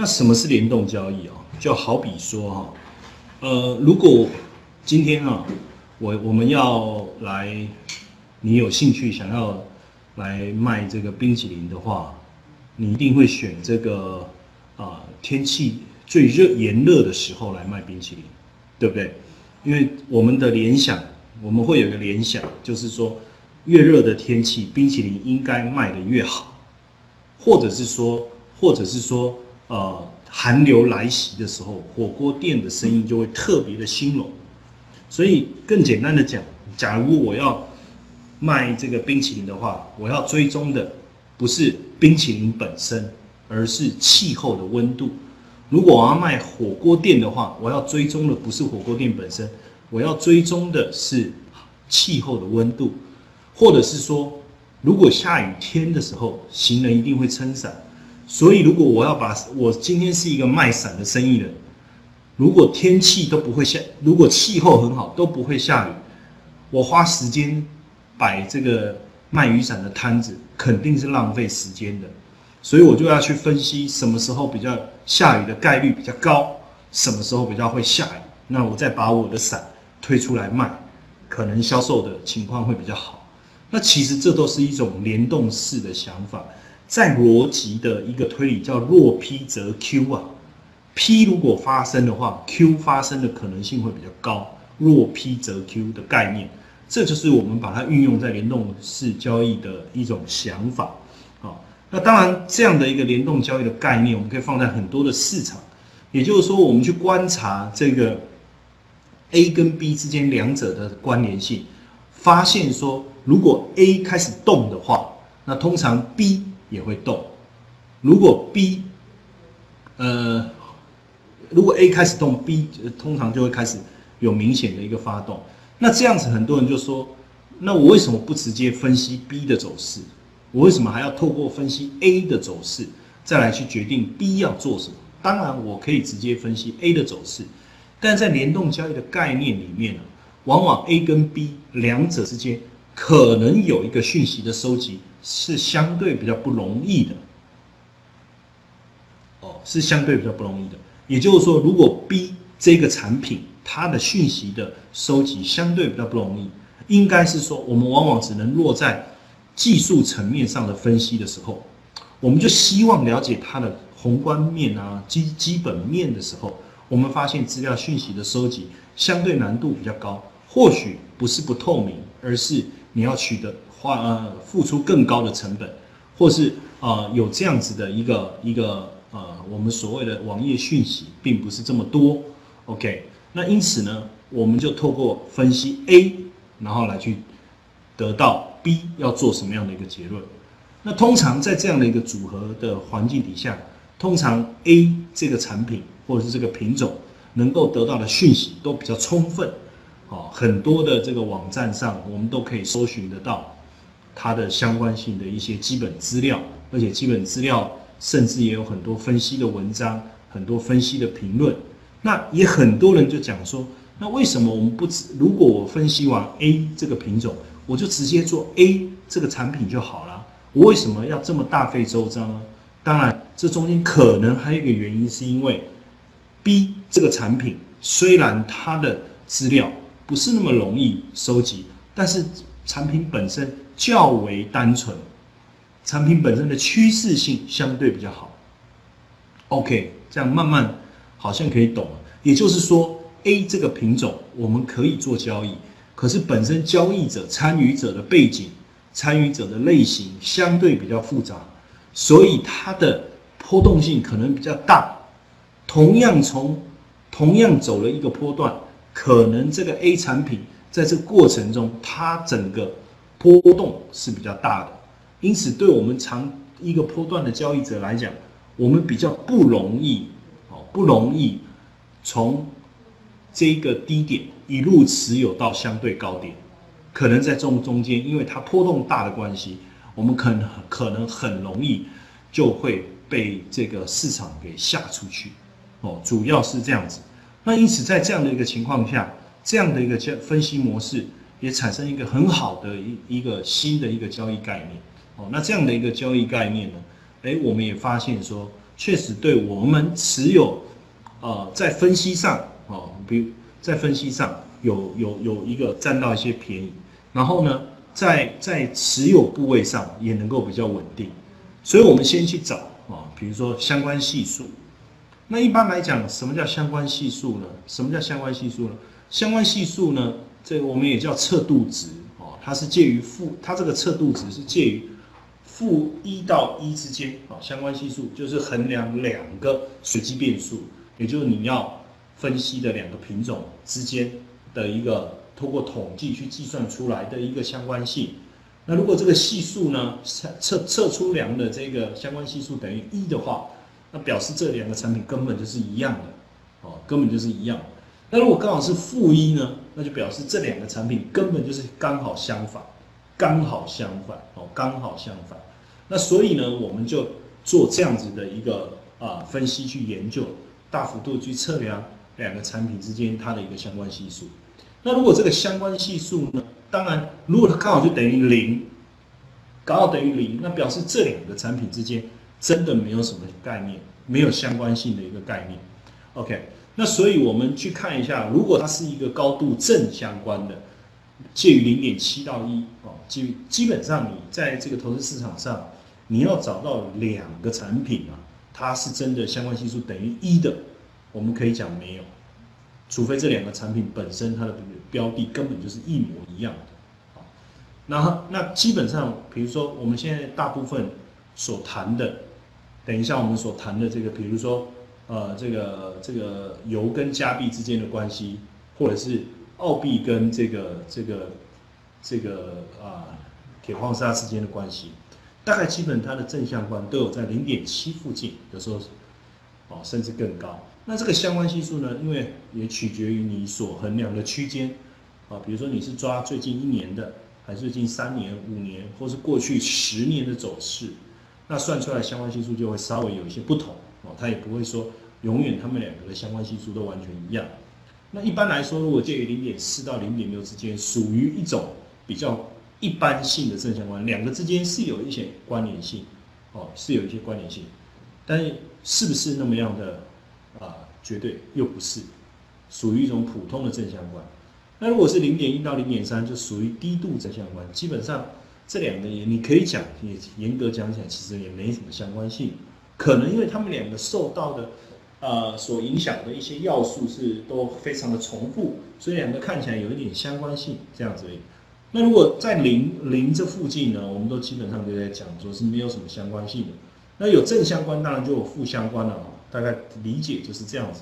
那什么是联动交易啊？就好比说哈，呃，如果今天啊，我我们要来，你有兴趣想要来卖这个冰淇淋的话，你一定会选这个啊天气最热炎热的时候来卖冰淇淋，对不对？因为我们的联想，我们会有一个联想，就是说越热的天气，冰淇淋应该卖得越好，或者是说，或者是说，呃，寒流来袭的时候，火锅店的生意就会特别的兴隆。所以更简单的讲，假如我要卖这个冰淇淋的话，我要追踪的不是冰淇淋本身，而是气候的温度。如果我要卖火锅店的话，我要追踪的不是火锅店本身，我要追踪的是气候的温度，或者是说，如果下雨天的时候，行人一定会撑伞。所以，如果我要把我今天是一个卖伞的生意人。如果天气都不会下，如果气候很好都不会下雨，我花时间摆这个卖雨伞的摊子，肯定是浪费时间的。所以我就要去分析什么时候比较下雨的概率比较高，什么时候比较会下雨，那我再把我的伞推出来卖，可能销售的情况会比较好。那其实这都是一种联动式的想法，在逻辑的一个推理叫若 P 则 Q 啊。P 如果发生的话，Q 发生的可能性会比较高。若 P 则 Q 的概念，这就是我们把它运用在联动式交易的一种想法。啊，那当然这样的一个联动交易的概念，我们可以放在很多的市场。也就是说，我们去观察这个 A 跟 B 之间两者的关联性，发现说，如果 A 开始动的话，那通常 B 也会动。如果 B，呃。如果 A 开始动，B 通常就会开始有明显的一个发动。那这样子，很多人就说：那我为什么不直接分析 B 的走势？我为什么还要透过分析 A 的走势，再来去决定 B 要做什么？当然，我可以直接分析 A 的走势，但在联动交易的概念里面呢，往往 A 跟 B 两者之间可能有一个讯息的收集是相对比较不容易的。哦，是相对比较不容易的。也就是说，如果 B 这个产品它的讯息的收集相对比较不容易，应该是说我们往往只能落在技术层面上的分析的时候，我们就希望了解它的宏观面啊、基基本面的时候，我们发现资料讯息的收集相对难度比较高，或许不是不透明，而是你要取得花呃付出更高的成本，或是啊有这样子的一个一个。呃，我们所谓的网页讯息并不是这么多，OK？那因此呢，我们就透过分析 A，然后来去得到 B 要做什么样的一个结论。那通常在这样的一个组合的环境底下，通常 A 这个产品或者是这个品种能够得到的讯息都比较充分，哦，很多的这个网站上我们都可以搜寻得到它的相关性的一些基本资料，而且基本资料。甚至也有很多分析的文章，很多分析的评论。那也很多人就讲说，那为什么我们不只如果我分析完 A 这个品种，我就直接做 A 这个产品就好了？我为什么要这么大费周章呢？当然，这中间可能还有一个原因，是因为 B 这个产品虽然它的资料不是那么容易收集，但是产品本身较为单纯。产品本身的趋势性相对比较好。OK，这样慢慢好像可以懂了。也就是说，A 这个品种我们可以做交易，可是本身交易者、参与者的背景、参与者的类型相对比较复杂，所以它的波动性可能比较大。同样从同样走了一个波段，可能这个 A 产品在这过程中，它整个波动是比较大的。因此，对我们长一个波段的交易者来讲，我们比较不容易，哦，不容易从这个低点一路持有到相对高点，可能在中中间，因为它波动大的关系，我们可能可能很容易就会被这个市场给吓出去，哦，主要是这样子。那因此，在这样的一个情况下，这样的一个交分析模式也产生一个很好的一一个新的一个交易概念。哦，那这样的一个交易概念呢？哎，我们也发现说，确实对我们持有，呃，在分析上，哦，比如在分析上有有有一个占到一些便宜，然后呢，在在持有部位上也能够比较稳定，所以我们先去找啊，比如说相关系数。那一般来讲，什么叫相关系数呢？什么叫相关系数呢？相关系数呢，这我们也叫测度值哦，它是介于负，它这个测度值是介于负一到一之间啊。相关系数就是衡量两个随机变数，也就是你要分析的两个品种之间的一个通过统计去计算出来的一个相关性。那如果这个系数呢，测测测出量的这个相关系数等于一的话，那表示这两个产品根本就是一样的，哦，根本就是一样。那如果刚好是负一呢，那就表示这两个产品根本就是刚好相反，刚好相反，哦，刚好相反。那所以呢，我们就做这样子的一个啊分析去研究，大幅度去测量两个产品之间它的一个相关系数。那如果这个相关系数呢，当然如果它刚好就等于零，刚好等于零，那表示这两个产品之间。真的没有什么概念，没有相关性的一个概念。OK，那所以我们去看一下，如果它是一个高度正相关的，介于零点七到一哦，基基本上你在这个投资市场上，你要找到两个产品啊，它是真的相关系数等于一的，我们可以讲没有，除非这两个产品本身它的标的根本就是一模一样的。好，那那基本上，比如说我们现在大部分所谈的。等一下，我们所谈的这个，比如说，呃，这个这个油跟加币之间的关系，或者是澳币跟这个这个这个啊铁矿砂之间的关系，大概基本它的正相关都有在零点七附近，有时候哦甚至更高。那这个相关系数呢，因为也取决于你所衡量的区间啊，比如说你是抓最近一年的，还是最近三年、五年，或是过去十年的走势。那算出来相关系数就会稍微有一些不同哦，它也不会说永远它们两个的相关系数都完全一样。那一般来说，如果介于零点四到零点六之间，属于一种比较一般性的正相关，两个之间是有一些关联性哦，是有一些关联性，但是不是那么样的啊？绝对又不是，属于一种普通的正相关。那如果是零点一到零点三，就属于低度正相关，基本上。这两个也你可以讲，也严格讲起来，其实也没什么相关性。可能因为他们两个受到的，呃，所影响的一些要素是都非常的重复，所以两个看起来有一点相关性这样子。那如果在零零这附近呢，我们都基本上都在讲说是没有什么相关性的。那有正相关，当然就有负相关了啊。大概理解就是这样子。